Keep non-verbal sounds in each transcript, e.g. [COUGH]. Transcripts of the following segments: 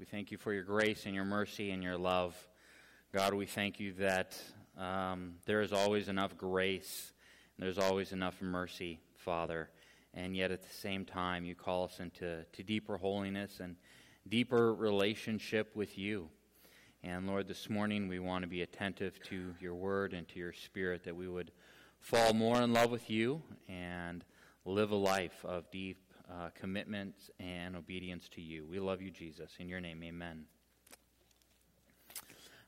We thank you for your grace and your mercy and your love. God, we thank you that um, there is always enough grace and there's always enough mercy, Father. And yet at the same time, you call us into to deeper holiness and deeper relationship with you. And Lord, this morning we want to be attentive to your word and to your spirit, that we would fall more in love with you and live a life of deep uh, commitment and obedience to you. We love you, Jesus. In your name, amen.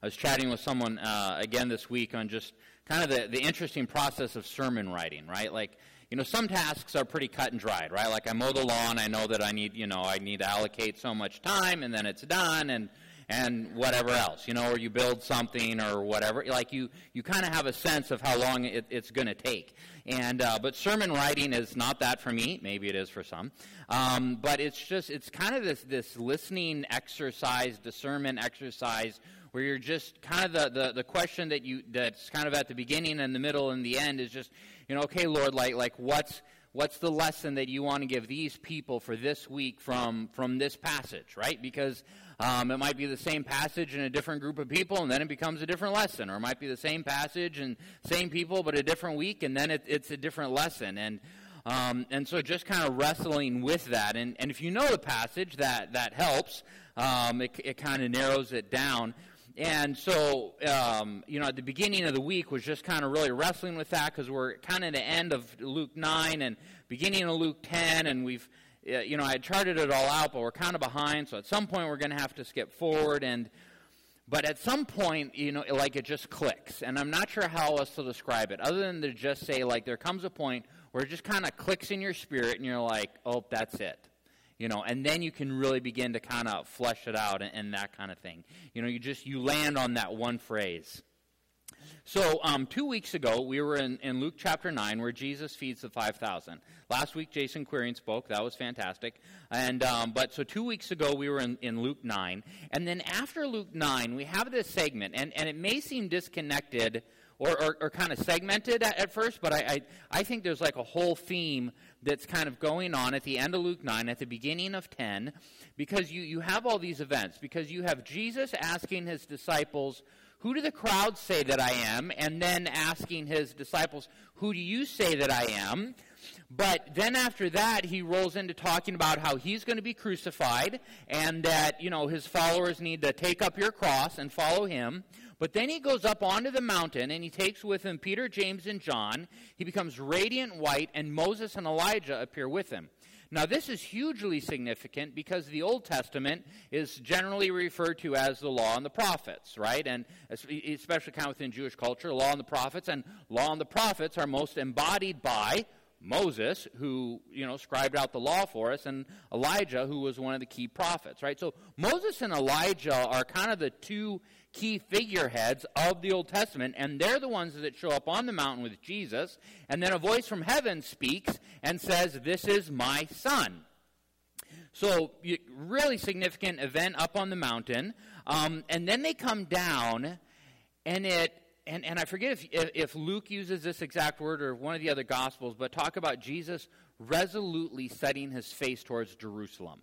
I was chatting with someone uh, again this week on just kind of the, the interesting process of sermon writing, right? Like, you know, some tasks are pretty cut and dried, right? Like I mow the lawn, I know that I need, you know, I need to allocate so much time, and then it's done, and and whatever else, you know, or you build something or whatever. Like you, you kind of have a sense of how long it, it's going to take. And uh, but sermon writing is not that for me. Maybe it is for some. Um, but it's just it's kind of this this listening exercise, discernment exercise, where you're just kind of the, the, the question that you that's kind of at the beginning and the middle and the end is just you know okay Lord like like what's what's the lesson that you want to give these people for this week from from this passage right because um, it might be the same passage in a different group of people and then it becomes a different lesson. Or it might be the same passage and same people but a different week and then it, it's a different lesson. And um, and so just kind of wrestling with that. And, and if you know the passage that that helps. Um, it, it kind of narrows it down. And so, um, you know, at the beginning of the week was just kind of really wrestling with that because we're kind of at the end of Luke 9 and beginning of Luke 10, and we've, you know, I charted it all out, but we're kind of behind. So at some point, we're going to have to skip forward. And, but at some point, you know, like it just clicks. And I'm not sure how else to describe it other than to just say, like, there comes a point where it just kind of clicks in your spirit, and you're like, oh, that's it you know and then you can really begin to kind of flesh it out and, and, that kind of thing you know you just you land on that one phrase so um, two weeks ago we were in, in luke chapter 9 where jesus feeds the 5000 last week jason queering spoke. That was fantastic. And um, but so two weeks ago we were in, in luke 9 and then after luke 9 we have this segment. And, and it may seem disconnected or, or, or kind of segmented at, at first, but I, I, I, think there's like a whole theme that's kind of going on at the end of Luke 9, at the beginning of 10, because you, you have all these events, because you have Jesus asking his disciples, Who do the crowds say that I am? And then asking his disciples, Who do you say that I am? But then after that, he rolls into talking about how he's going to be crucified and that, you know, his followers need to take up your cross and follow him. But then he goes up onto the mountain and he takes with him Peter, James, and John. He becomes radiant white, and Moses and Elijah appear with him. Now, this is hugely significant because the Old Testament is generally referred to as the law and the prophets, right? And especially kind of within Jewish culture, the law and the prophets, and law and the prophets are most embodied by Moses, who, you know, scribed out the law for us, and Elijah, who was one of the key prophets, right? So Moses and Elijah are kind of the two key figureheads of the Old Testament, and they're the ones that show up on the mountain with Jesus, and then a voice from heaven speaks and says, This is my son. So, really significant event up on the mountain. Um, and then they come down, and it and, and I forget if, if Luke uses this exact word or one of the other Gospels, but talk about Jesus resolutely setting his face towards Jerusalem.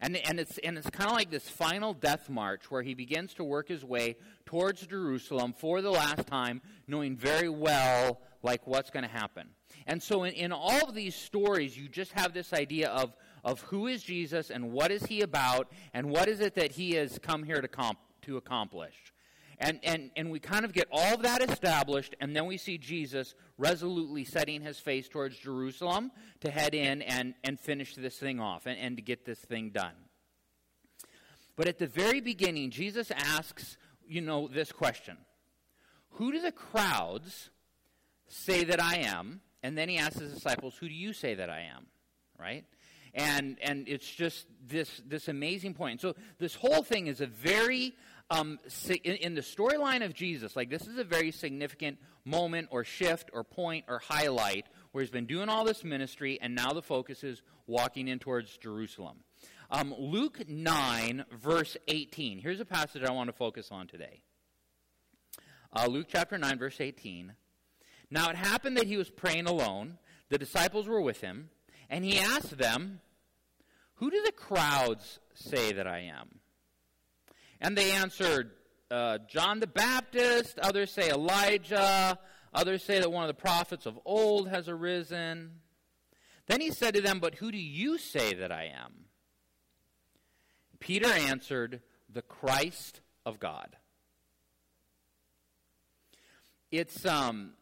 And, and it's, and it's kind of like this final death march where he begins to work his way towards Jerusalem for the last time, knowing very well like what's going to happen. And so in, in all of these stories, you just have this idea of, of who is Jesus and what is he about and what is it that he has come here to, comp, to accomplish. And, and, and we kind of get all of that established, and then we see Jesus resolutely setting his face towards Jerusalem to head in and, and finish this thing off and, and to get this thing done. But at the very beginning, Jesus asks, you know, this question Who do the crowds say that I am? And then he asks his disciples, Who do you say that I am? Right? And, and it's just this, this amazing point. So this whole thing is a very, um, in, in the storyline of Jesus, like this is a very significant moment or shift or point or highlight where he's been doing all this ministry and now the focus is walking in towards Jerusalem. Um, Luke 9, verse 18. Here's a passage I want to focus on today. Uh, Luke chapter 9, verse 18. Now it happened that he was praying alone. The disciples were with him, and he asked them, Who do the crowds say that I am? And they answered, uh, John the Baptist. Others say Elijah. Others say that one of the prophets of old has arisen. Then he said to them, But who do you say that I am? Peter answered, The Christ of God. It's, um,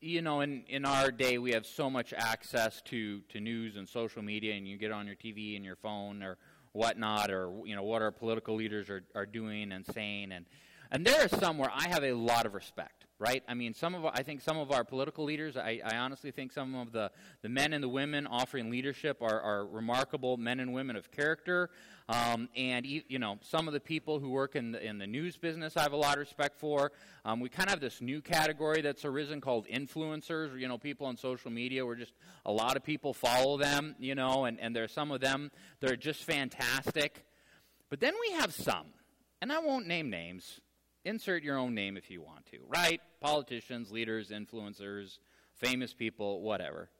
you know, in, in our day, we have so much access to, to news and social media, and you get on your TV and your phone or whatnot, or, you know, what our political leaders are, are doing and saying. And, and there are some where I have a lot of respect right? I mean, some of I think some of our political leaders, I, I, honestly think some of the, the men and the women offering leadership are, are remarkable men and women of character. Um, and, you know, some of the people who work in the, in the news business I have a lot of respect for. Um, we kind of have this new category that's arisen called influencers, you know, people on social media where just a lot of people follow them, you know, and, and there are some of them that are just fantastic. But then we have some, and I won't name names, Insert your own name if you want to, right? Politicians, leaders, influencers, famous people, whatever.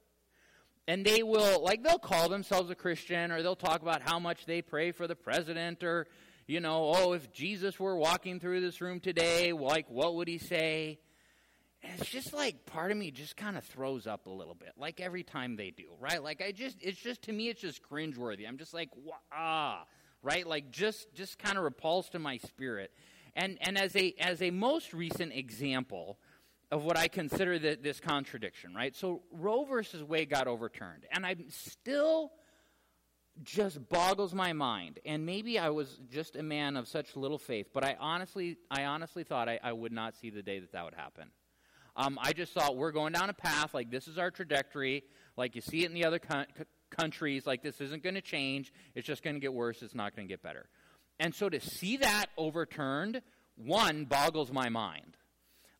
And they will, like, they'll call themselves a Christian or they'll talk about how much they pray for the president or, you know, oh, if Jesus were walking through this room today, like, what would he say? And it's just like part of me just kind of throws up a little bit, like every time they do, right? Like, I just, it's just, to me, it's just cringeworthy. I'm just like, ah, right? Like, just, just kind of repulsed to my spirit. And, and as, a, as a most recent example of what I consider the, this contradiction, right? So Roe versus Wade got overturned, and I'm still just boggles my mind. And maybe I was just a man of such little faith, but I honestly, I honestly thought I, I would not see the day that that would happen. Um, I just thought we're going down a path like this is our trajectory, like you see it in the other co- countries. Like this isn't going to change. It's just going to get worse. It's not going to get better. And so to see that overturned, one, boggles my mind.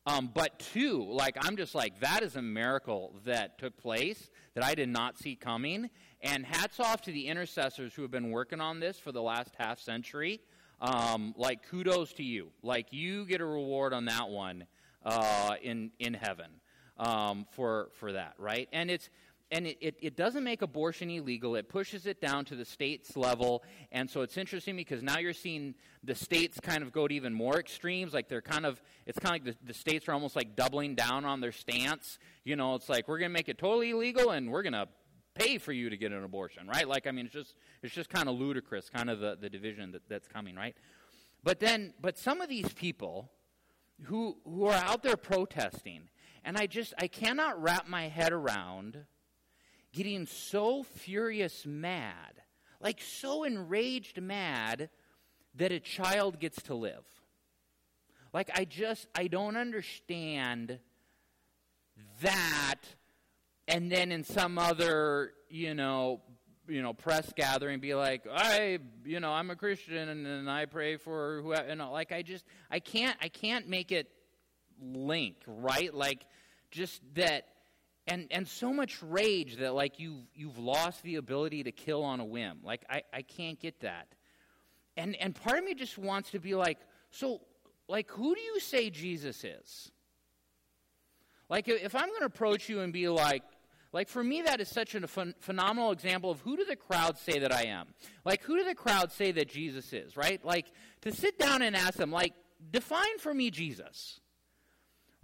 Um, but two, like, I'm just like, that is a miracle that took place that I did not see coming. And hats off to the intercessors who have been working on this for the last half century. Um, like, kudos to you. Like, you get a reward on that one uh, in, in heaven um, for, for that, right? And it's, and it, it, it, doesn't make abortion illegal. It pushes it down to the state's level. And so it's interesting because now you're seeing the states kind of go to even more extremes. Like they're kind of, it's kind of like the, the states are almost like doubling down on their stance. You know, it's like we're going to make it totally illegal and we're going to pay for you to get an abortion, right? Like, I mean, it's just, it's just kind of ludicrous, kind of the, the division that, that's coming, right? But then, but some of these people who, who are out there protesting, and I just, I cannot wrap my head around getting so furious mad, like so enraged mad, that a child gets to live. Like, I just, I don't understand that. And then in some other, you know, you know, press gathering, be like, I, you know, I'm a Christian and, and I pray for who, you know, like I just, I can't, I can't make it link, right? Like, just that and and so much rage that like you've you've lost the ability to kill on a whim. Like i i can't get that. And and part of me just wants to be like so like who do you say jesus is? Like if i'm going to approach you and be like like for me that is such a ph- phenomenal example of who do the crowd say that i am? Like who do the crowd say that jesus is right? Like to sit down and ask them like define for me jesus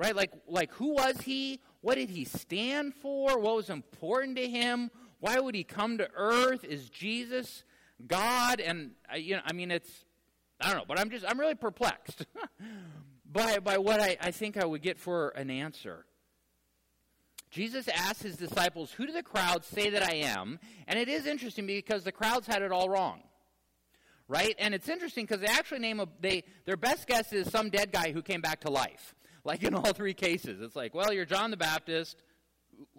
right like like who was he what did he stand for? What was important to him? Why would he come to earth? Is Jesus God? And uh, you know, I mean, it's I don't know, but I'm just I'm really perplexed [LAUGHS] by by what I, I think I would get for an answer. Jesus asked his disciples, Who do the crowds say that I am? And it is interesting because the crowds had it all wrong. Right? And it's interesting because they actually name a, they, their best guess is some dead guy who came back to life like in all three cases. It's like, well, you're John the Baptist,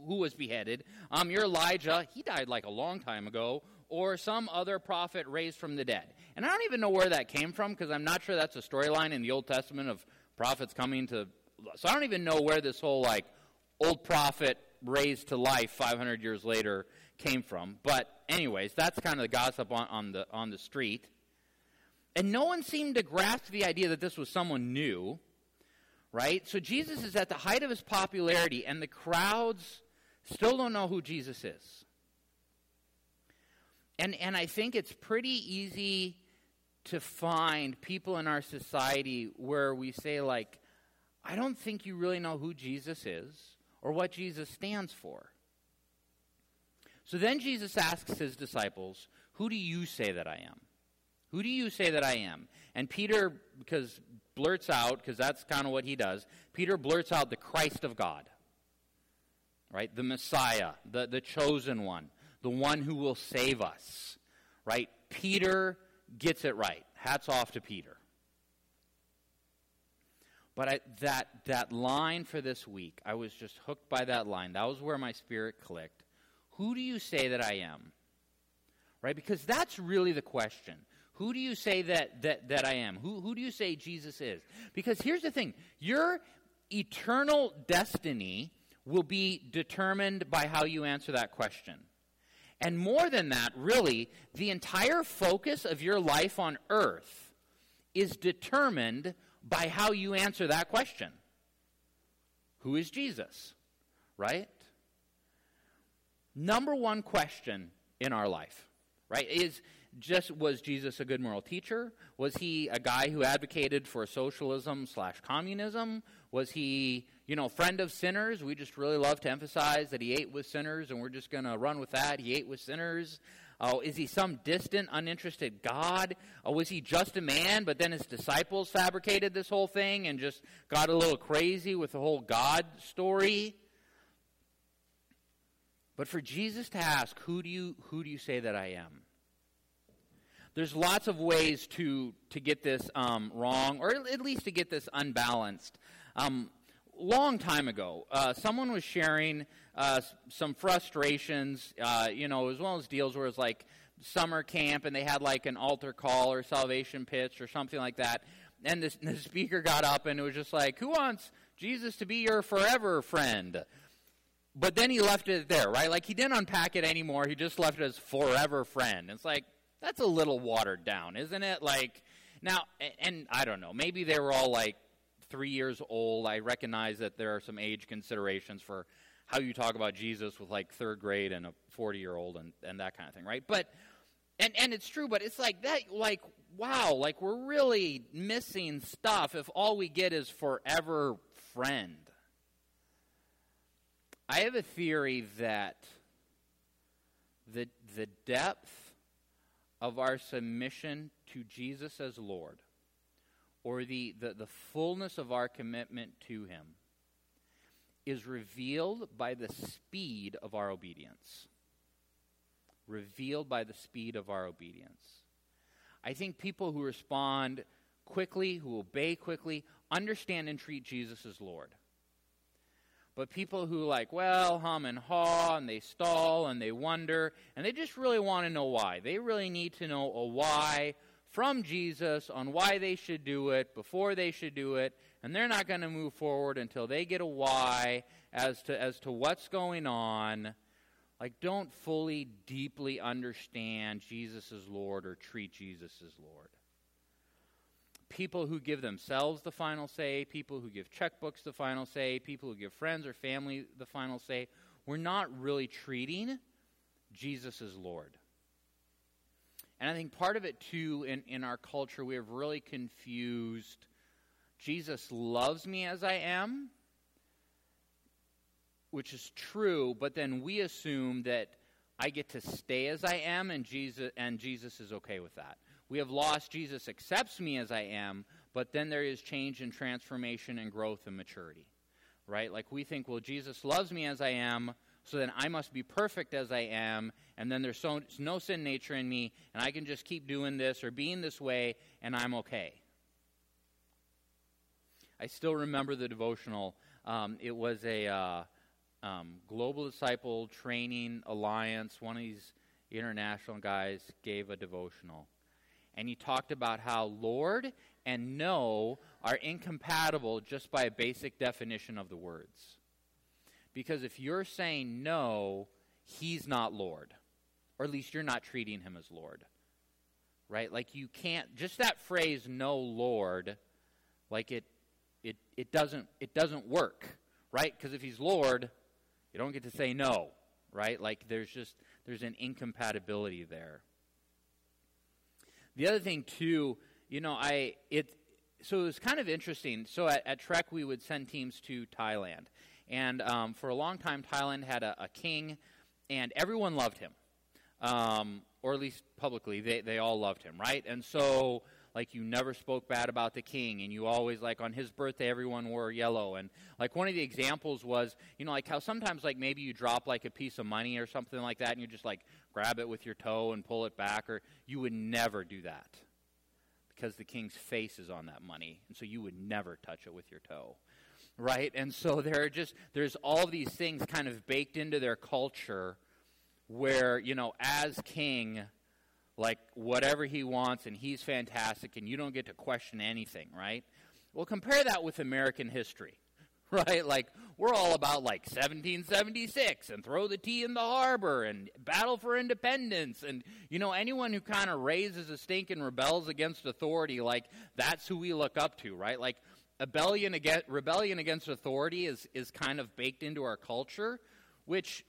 who was beheaded. Um, you're Elijah. He died like a long time ago. or some other prophet raised from the dead. And I don't even know where that came from because I'm not sure that's a storyline in the Old Testament of prophets coming to. So I don't even know where this whole like old prophet raised to life 500 years later came from. But anyways, that's kind of the gossip on, on the on the street. And no one seemed to grasp the idea that this was someone new, right? So Jesus is at the height of his popularity, and the crowds still don't know who Jesus is. And, and I think it's pretty easy to find people in our society where we say, like, I don't think you really know who Jesus is or what Jesus stands for. So then Jesus asks his disciples, Who do you say that I am? Who do you say that I am? And Peter, because blurts out, because that's kind of what he does, Peter blurts out the Christ of God, right? The Messiah, the, the chosen one, the one who will save us, right? Peter gets it right. Hats off to Peter. But I, that, that line for this week, I was just hooked by that line. That was where my spirit clicked. Who do you say that I am? Right? Because that's really the question. Who do you say that, that, that I am? Who, who do you say Jesus is? Because here's the thing your eternal destiny will be determined by how you answer that question. And more than that, really, the entire focus of your life on earth is determined by how you answer that question Who is Jesus? Right? Number one question in our life, right, is just was Jesus a good moral teacher? Was he a guy who advocated for socialism slash communism? Was he, you know, friend of sinners? We just really love to emphasize that he ate with sinners, and we're just going to run with that. He ate with sinners. Oh, is he some distant, uninterested God? Or was he just a man, but then his disciples fabricated this whole thing and just got a little crazy with the whole God story? But for Jesus to ask, who do you, who do you say that I am? There's lots of ways to, to get this um, wrong, or at least to get this unbalanced. Um, long time ago, uh, someone was sharing uh, some frustrations, uh, you know, as well as deals where it was like summer camp and they had like an altar call or salvation pitch or something like that. And this, [LAUGHS] the speaker got up and it was just like, Who wants Jesus to be your forever friend? But then he left it there, right? Like he didn't unpack it anymore. He just left it as forever friend. It's like, that's a little watered down, isn't it? Like, now, and I don't know, maybe they were all like three years old. I recognize that there are some age considerations for how you talk about Jesus with like third grade and a 40 year old and, and that kind of thing, right? But, and, and it's true, but it's like that, like, wow, like we're really missing stuff if all we get is forever friend. I have a theory that the, the depth of our submission to Jesus as Lord, or the, the, the fullness of our commitment to Him, is revealed by the speed of our obedience. Revealed by the speed of our obedience. I think people who respond quickly, who obey quickly, understand and treat Jesus as Lord. But people who like, well, hum and haw, and they stall and they wonder, and they just really want to know why. They really need to know a why from Jesus on why they should do it, before they should do it, and they're not going to move forward until they get a why as to as to what's going on. Like, don't fully, deeply understand Jesus as Lord or treat Jesus as Lord people who give themselves the final say, people who give checkbooks the final say, people who give friends or family the final say. We're not really treating Jesus as Lord. And I think part of it, too, in, in our culture, we have really confused Jesus loves me as I am, which is true, but then we assume that I get to stay as I am and Jesus, and Jesus is okay with that. We have lost Jesus accepts me as I am, but then there is change and transformation and growth and maturity. Right? Like we think, well, Jesus loves me as I am, so then I must be perfect as I am, and then there's so, no sin nature in me, and I can just keep doing this or being this way, and I'm okay. I still remember the devotional. Um, it was a uh, um, Global Disciple Training Alliance, one of these International guys gave a devotional. And he talked about how Lord and no are incompatible just by a basic definition of the words. Because if you're saying no, he's not Lord. Or at least you're not treating him as Lord. Right? Like you can't just that phrase no Lord like it it it doesn't it doesn't work, right? Because if he's Lord, you don't get to say no, right? Like there's just there's an incompatibility there. The other thing too, you know, I it so it was kind of interesting. So at, at Trek we would send teams to Thailand, and um, for a long time Thailand had a, a king, and everyone loved him, um, or at least publicly they they all loved him, right? And so like you never spoke bad about the king and you always like on his birthday everyone wore yellow. And like one of the examples was you know like how sometimes like maybe you drop like a piece of money or something like that and you just like grab it with your toe and pull it back or you would never do that because the king's face is on that money and so you would never touch it with your toe right? And so there are just there's all these things kind of baked into their culture where you know as king like whatever he wants and he's fantastic and you don't get to question anything, right? Well, compare that with American history, [LAUGHS] right? Like we're all about like 1776 and throw the tea in the harbor and battle for independence and you know anyone who kind of raises a stink and rebels against authority, like that's who we look up to, right? Like rebellion against rebellion against authority is is kind of baked into our culture, which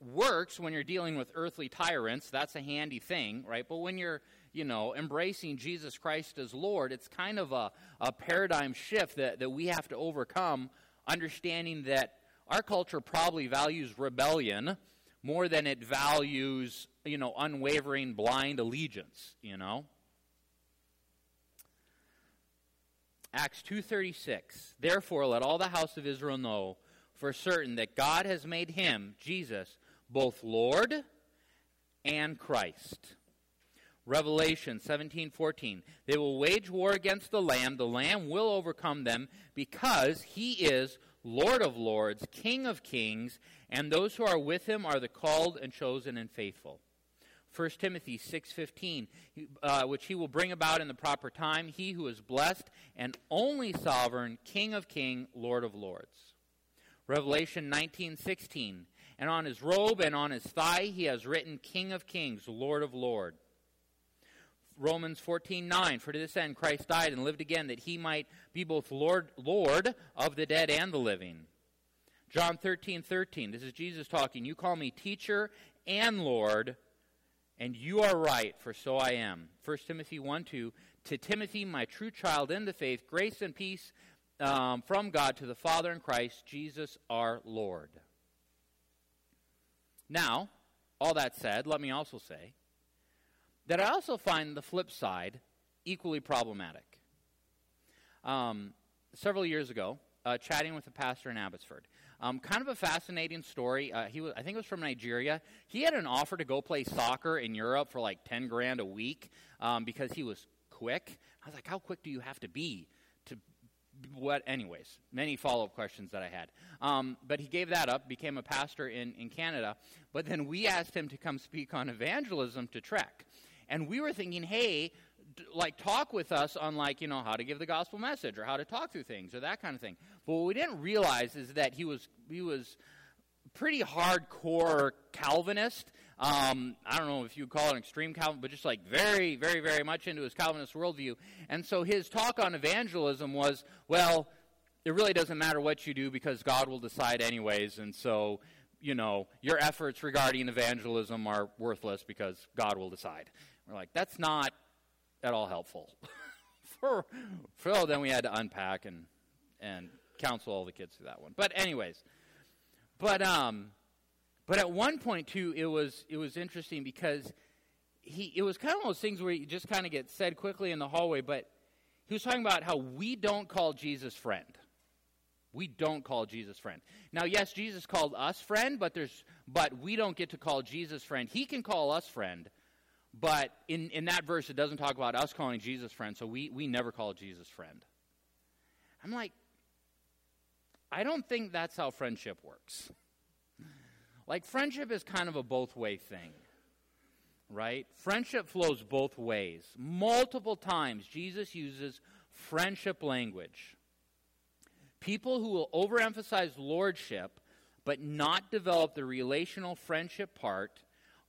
works when you're dealing with earthly tyrants. That's a handy thing, right? But when you're, you know, embracing Jesus Christ as Lord, it's kind of a, a paradigm shift that, that we have to overcome, understanding that our culture probably values rebellion more than it values, you know, unwavering blind allegiance, you know? Acts 2:36 Therefore let all the house of Israel know for certain that God has made him Jesus both Lord and Christ. Revelation 17:14 They will wage war against the lamb. The lamb will overcome them because he is Lord of lords king of kings and those who are with him are the called and chosen and faithful. 1 Timothy 6:15 uh, which he will bring about in the proper time he who is blessed and only sovereign king of king lord of lords. Revelation 19:16 and on his robe and on his thigh he has written King of Kings, Lord of Lords. Romans 14:9 For to this end Christ died and lived again that he might be both Lord Lord of the dead and the living. John 13:13 13, This is Jesus talking. You call me teacher and Lord, and you are right, for so I am. 1 Timothy 1 2 To Timothy, my true child in the faith, grace and peace um, from God to the Father in Christ Jesus our Lord. Now, all that said, let me also say that I also find the flip side equally problematic. Um, several years ago, uh, chatting with a pastor in Abbotsford. Um, kind of a fascinating story. Uh, he was, I think it was from Nigeria. He had an offer to go play soccer in Europe for like 10 grand a week um, because he was quick. I was like, how quick do you have to be what, anyways, many follow up questions that I had. Um, but he gave that up, became a pastor in, in Canada. But then we asked him to come speak on evangelism to Trek. And we were thinking, hey, d- like talk with us on like you know how to give the gospel message or how to talk through things or that kind of thing. But what we didn't realize is that he was he was pretty hardcore Calvinist um, I don't know if you would call it an extreme Calvin, but just like very, very, very much into his Calvinist worldview. And so his talk on evangelism was, well, it really doesn't matter what you do because God will decide anyways. And so, you know, your efforts regarding evangelism are worthless because God will decide. We're like, that's not at all helpful. [LAUGHS] for, for then we had to unpack and and counsel all the kids through that one. But anyways, but um, but at one point too, it was it was interesting because he it was kind of one of those things where you just kind of get said quickly in the hallway. But he was talking about how we don't call Jesus friend. We don't call Jesus friend. Now, yes, Jesus called us friend, but there's but we don't get to call Jesus friend. He can call us friend, but in, in that verse it doesn't talk about us calling Jesus friend, so we, we never call Jesus friend. I'm like, I don't think that's how friendship works. Like, friendship is kind of a both way thing. right? Friendship flows both ways. Multiple times, Jesus uses friendship language. People who will overemphasize lordship but not develop the relational friendship part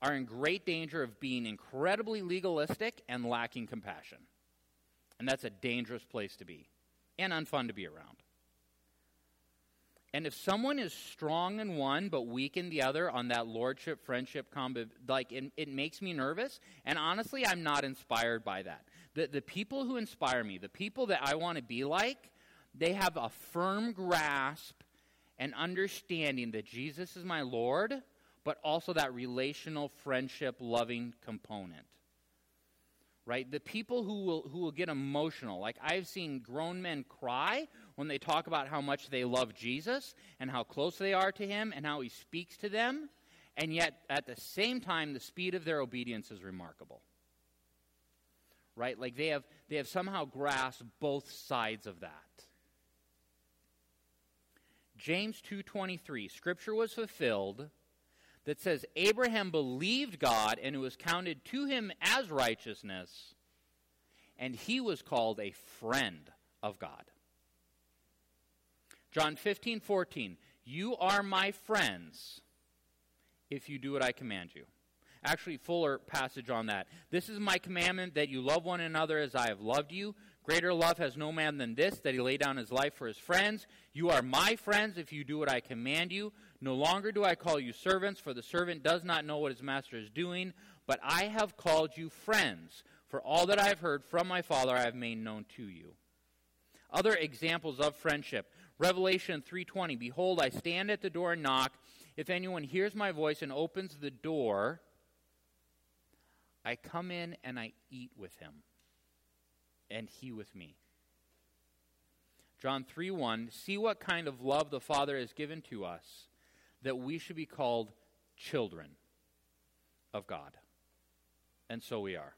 are in great danger of being incredibly legalistic and lacking compassion. And that's a dangerous place to be and unfun to be around. And if someone is strong in one but weak in the other on that lordship friendship combo, like it, it, makes me nervous. And honestly, I'm not inspired by that. The, the people who inspire me, the people that I want to be like, they have a firm grasp and understanding that Jesus is my Lord, but also that relational friendship loving component right? The people who will, who will get emotional. Like I've seen grown men cry when they talk about how much they love Jesus and how close they are to him and how he speaks to them. And yet, at the same time, the speed of their obedience is remarkable. Right? Like they have, they have somehow grasped both sides of that. James 2:23 Scripture was fulfilled that says Abraham believed God and it was counted to him as righteousness, and he was called a friend of God. John 15, 14. You are my friends if you do what I command you. Actually, fuller passage on that. This is my commandment that you love one another as I have loved you. Greater love has no man than this, that he lay down his life for his friends. You are my friends if you do what I command you. No longer do I call you servants, for the servant does not know what his master is doing, but I have called you friends, for all that I have heard from my Father I have made known to you. Other examples of friendship. Revelation 3:20 Behold I stand at the door and knock if anyone hears my voice and opens the door I come in and I eat with him and he with me. John 3 1 See what kind of love the Father has given to us that we should be called children of God. And so we are.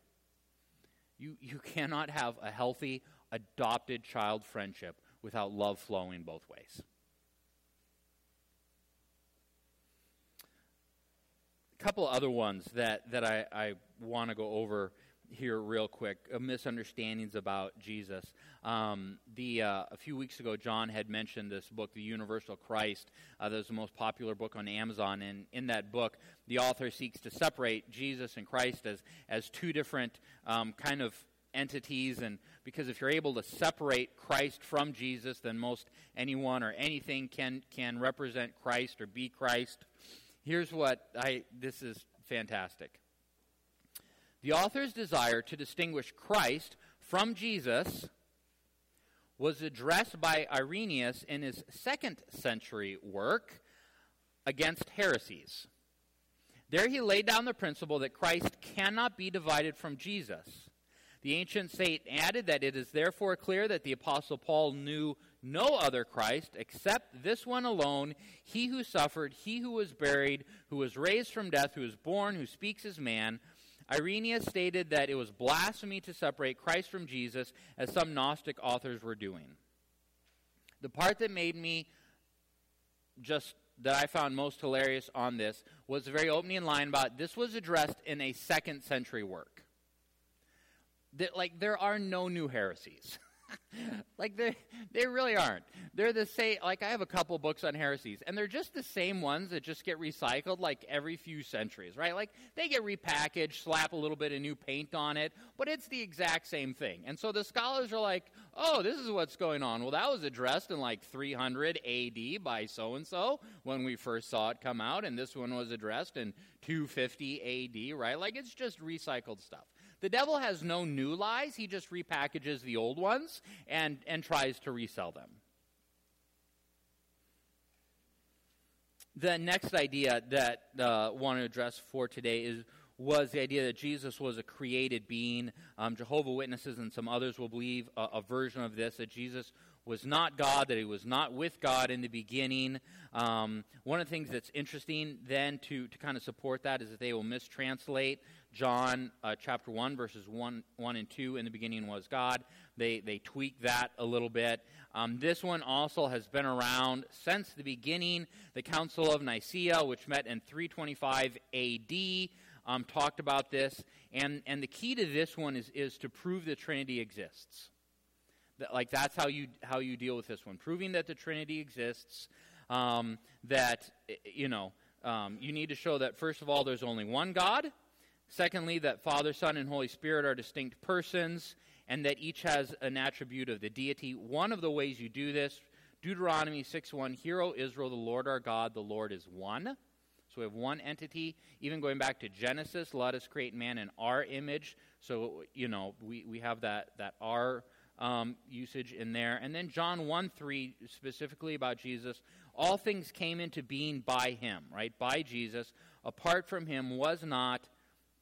You, you [LAUGHS] cannot have a healthy, adopted child friendship without love flowing both ways. A couple other ones that, that I, I want to go over here real quick uh, misunderstandings about Jesus. Um, the uh, a few weeks ago, John had mentioned this book, The Universal Christ. Uh, that was the most popular book on Amazon, and in that book, the author seeks to separate Jesus and Christ as as two different um, kind of entities and because if you're able to separate Christ from Jesus then most anyone or anything can can represent Christ or be Christ here's what I this is fantastic the author's desire to distinguish Christ from Jesus was addressed by Irenaeus in his second century work against heresies. There he laid down the principle that Christ cannot be divided from Jesus. The ancient saint added that it is therefore clear that the Apostle Paul knew no other Christ except this one alone, he who suffered, he who was buried, who was raised from death, who was born, who speaks as man Irenaeus stated that it was blasphemy to separate Christ from Jesus, as some Gnostic authors were doing. The part that made me just that I found most hilarious on this was the very opening line about this was addressed in a second century work. That, like, there are no new heresies. [LAUGHS] like they they really aren't. They're the same. Like I have a couple books on heresies, and they're just the same ones that just get recycled like every few centuries, right? Like they get repackaged, slap a little bit of new paint on it, but it's the exact same thing. And so the scholars are like, "Oh, this is what's going on." Well, that was addressed in like 300 A.D. by so and so when we first saw it come out, and this one was addressed in 250 A.D. Right? Like it's just recycled stuff. The devil has no new lies, he just repackages the old ones and, and tries to resell them. The next idea that uh, I want to address for today is was the idea that Jesus was a created being. Um, Jehovah Witnesses and some others will believe a, a, version of this that Jesus was not God, that he was not with God in the beginning. Um, one of the things that's interesting then to, to kind of support that is that they will mistranslate John uh, chapter 1, verses 1, 1 and 2, in the beginning was God. They, they tweak that a little bit. Um, this one also has been around since the beginning. The Council of Nicaea, which met in 325 AD, um, talked about this, and, and the key to this one is, is to prove the Trinity exists. That, like that's how you how you deal with this one, proving that the Trinity exists. Um, that you know um, you need to show that first of all there's only one God. Secondly, that Father, Son, and Holy Spirit are distinct persons, and that each has an attribute of the deity. One of the ways you do this, Deuteronomy 6 1, Hear, O Israel, the Lord our God, the Lord is one. So we have one entity. Even going back to Genesis, let us create man in our image. So, you know, we, we have that, that our um, usage in there. And then John 1 3, specifically about Jesus, all things came into being by him, right? By Jesus. Apart from him was not,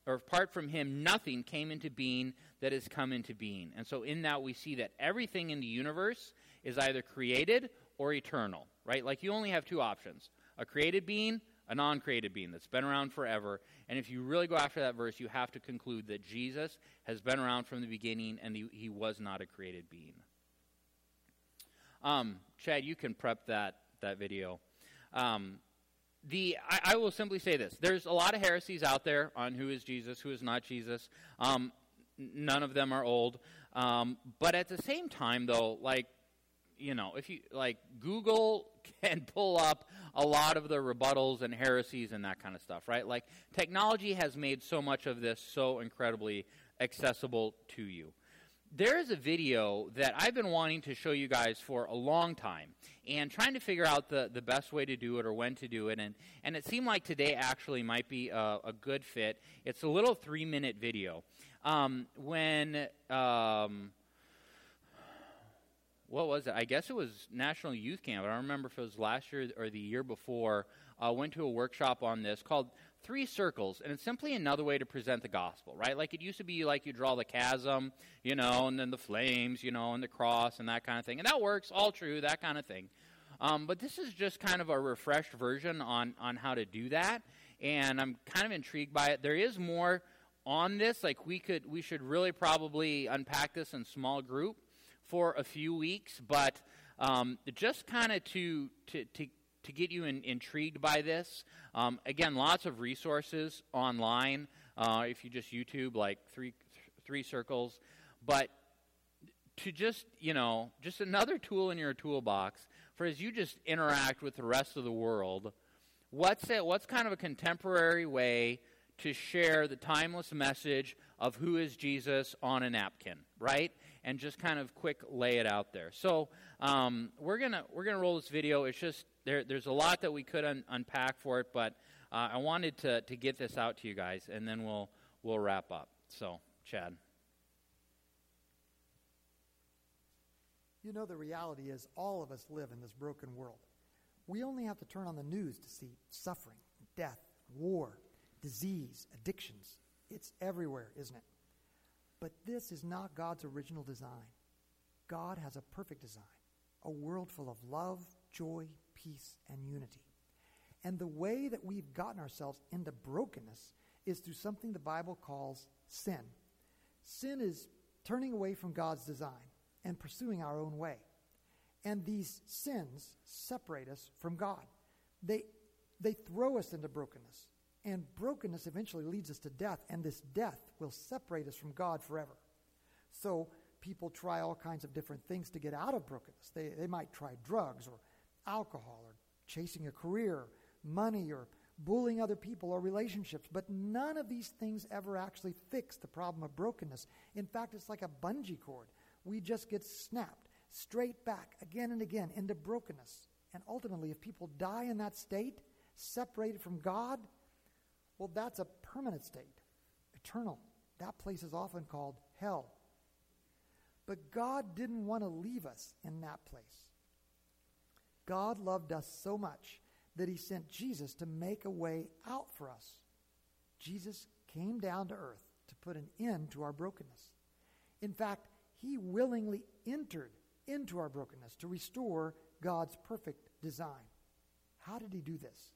or apart from him, nothing came into being that has come into being. And so in that we see that everything in the universe is either created or eternal, right? Like you only have two options a created being a non created being that's been around forever. And if you really go after that verse, you have to conclude that Jesus has been around from the beginning and he, he was not a created being. Um, Chad, you can prep that, that video. Um, the I, I, will simply say this: there's a lot of heresies out there on who is Jesus, who is not Jesus. Um, none of them are old, um, but at the same time, though, like you know, if you like Google [LAUGHS] can pull up a lot of the rebuttals and heresies and that kind of stuff, right? Like technology has made so much of this so incredibly accessible to you. There is a video that I've been wanting to show you guys for a long time and trying to figure out the, the best way to do it or when to do it. And, and it seemed like today actually might be a, a good fit. It's a little three minute video. Um, when. Um, what was it? I guess it was National Youth Camp. I don't remember if it was last year or the year before. I uh, went to a workshop on this called Three Circles, and it's simply another way to present the gospel, right? Like it used to be like you draw the chasm, you know, and then the flames, you know, and the cross and that kind of thing. And that works, all true, that kind of thing. Um, but this is just kind of a refreshed version on, on how to do that, and I'm kind of intrigued by it. There is more on this. Like we could, we should really probably unpack this in small group for a few weeks, but um, just kind of to, to, to, to get you in, intrigued by this. Um, again, lots of resources online. Uh, if you just YouTube like three three circles, but to just you know just another tool in your toolbox for as you just interact with the rest of the world. What's it? What's kind of a contemporary way to share the timeless message of who is Jesus on a napkin, right? And just kind of quick lay it out there. So um, we're gonna we're gonna roll this video. It's just there, there's a lot that we could un- unpack for it, but uh, I wanted to to get this out to you guys, and then we'll we'll wrap up. So Chad. You know, the reality is all of us live in this broken world. We only have to turn on the news to see suffering, death, war, disease, addictions. It's everywhere, isn't it? But this is not God's original design. God has a perfect design, a world full of love, joy, peace, and unity. And the way that we've gotten ourselves into brokenness is through something the Bible calls sin. Sin is turning away from God's design and pursuing our own way. And these sins separate us from God. They, they throw us into brokenness. And brokenness eventually leads us to death, and this death will separate us from God forever. So people try all kinds of different things to get out of brokenness. They, they might try drugs or alcohol or chasing a career, money or bullying other people or relationships. But none of these things ever actually fix the problem of brokenness. In fact, it's like a bungee cord. We just get snapped straight back again and again into brokenness. And ultimately, if people die in that state, separated from God, well, that's a permanent state, eternal. That place is often called hell. But God didn't want to leave us in that place. God loved us so much that he sent Jesus to make a way out for us. Jesus came down to earth to put an end to our brokenness. In fact, he willingly entered into our brokenness to restore God's perfect design. How did he do this?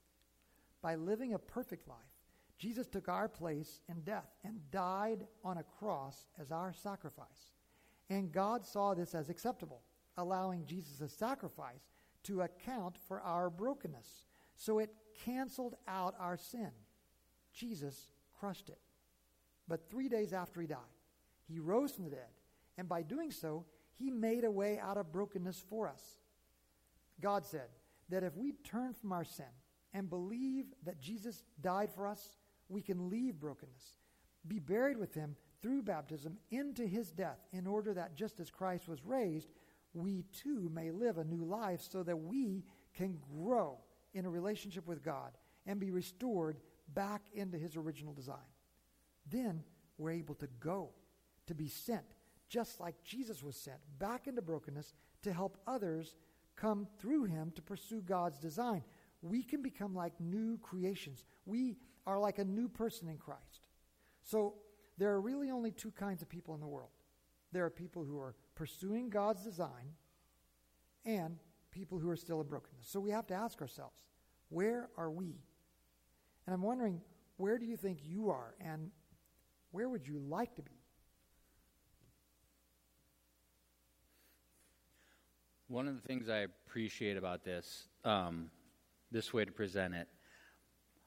By living a perfect life Jesus took our place in death and died on a cross as our sacrifice. And God saw this as acceptable, allowing Jesus' sacrifice to account for our brokenness. So it canceled out our sin. Jesus crushed it. But three days after he died, he rose from the dead, and by doing so, he made a way out of brokenness for us. God said that if we turn from our sin and believe that Jesus died for us, we can leave brokenness, be buried with him through baptism into his death, in order that just as Christ was raised, we too may live a new life so that we can grow in a relationship with God and be restored back into his original design. Then we're able to go, to be sent, just like Jesus was sent back into brokenness to help others come through him to pursue God's design. We can become like new creations. We are like a new person in Christ. So there are really only two kinds of people in the world there are people who are pursuing God's design and people who are still in brokenness. So we have to ask ourselves, where are we? And I'm wondering, where do you think you are? And where would you like to be? One of the things I appreciate about this, um, this way to present it,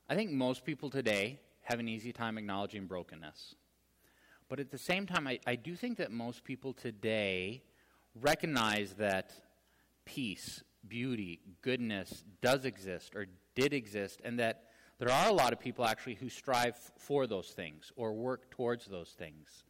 I think most people today have an easy time acknowledging brokenness. But at the same time, I, I do think that most people today recognize that peace, beauty, goodness does exist or did exist, and that there are a lot of people actually who strive for those things or work towards those things.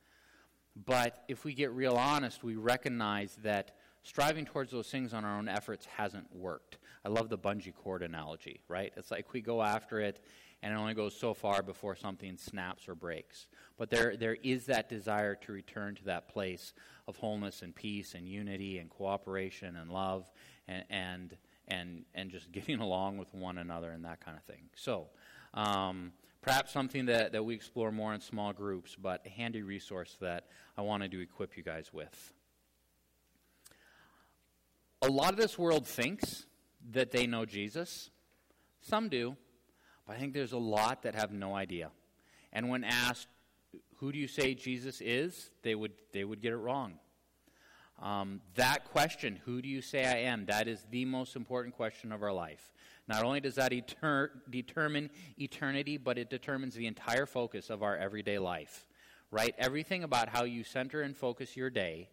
But if we get real honest, we recognize that striving towards those things on our own efforts hasn't worked. I love the bungee cord analogy, right? It's like we go after it and it only goes so far before something snaps or breaks. But there, there is that desire to return to that place of wholeness and peace and unity and cooperation and love and, and, and, and just [LAUGHS] getting along with one another and that kind of thing. So, um, perhaps something that, that we explore more in small groups, but a handy resource that I wanted to equip you guys with. A lot of this world thinks that they know Jesus. Some do, but I think there's a lot that have no idea. And when asked, who do you say Jesus is? They would, they would get it wrong. Um, that question, who do you say I am? That is the most important question of our life. Not only does that eter- determine eternity, but it determines the entire focus of our everyday life. Right? Everything about how you center and focus your day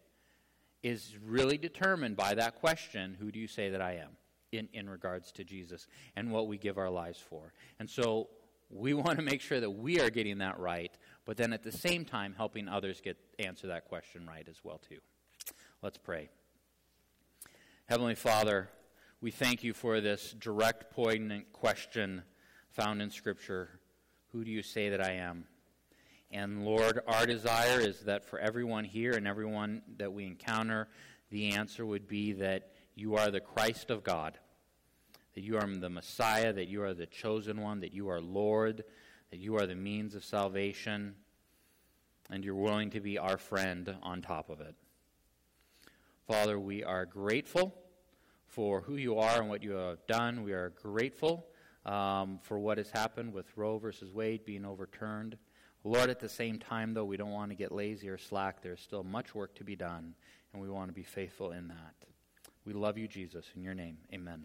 is really determined by that question who do you say that I am? In, in regards to Jesus and what we give our lives for. And so we [LAUGHS] want to make sure that we are getting that right, but then at the same time helping others get answer that question right as well too. Let's pray. Heavenly Father, we thank you for this direct, poignant question found in Scripture Who do you say that I am? And Lord, our desire is that for everyone here and everyone that we encounter, the answer would be that you are the Christ of God, that you are the Messiah, that you are the chosen one, that you are Lord, that you are the means of salvation, and you're willing to be our friend on top of it. Father, we are grateful for who you are and what you have done. We are grateful um, for what has happened with Roe versus Wade being overturned. Lord, at the same time, though, we don't want to get lazy or slack. There's still much work to be done, and we want to be faithful in that. We love you, Jesus. In your name, amen.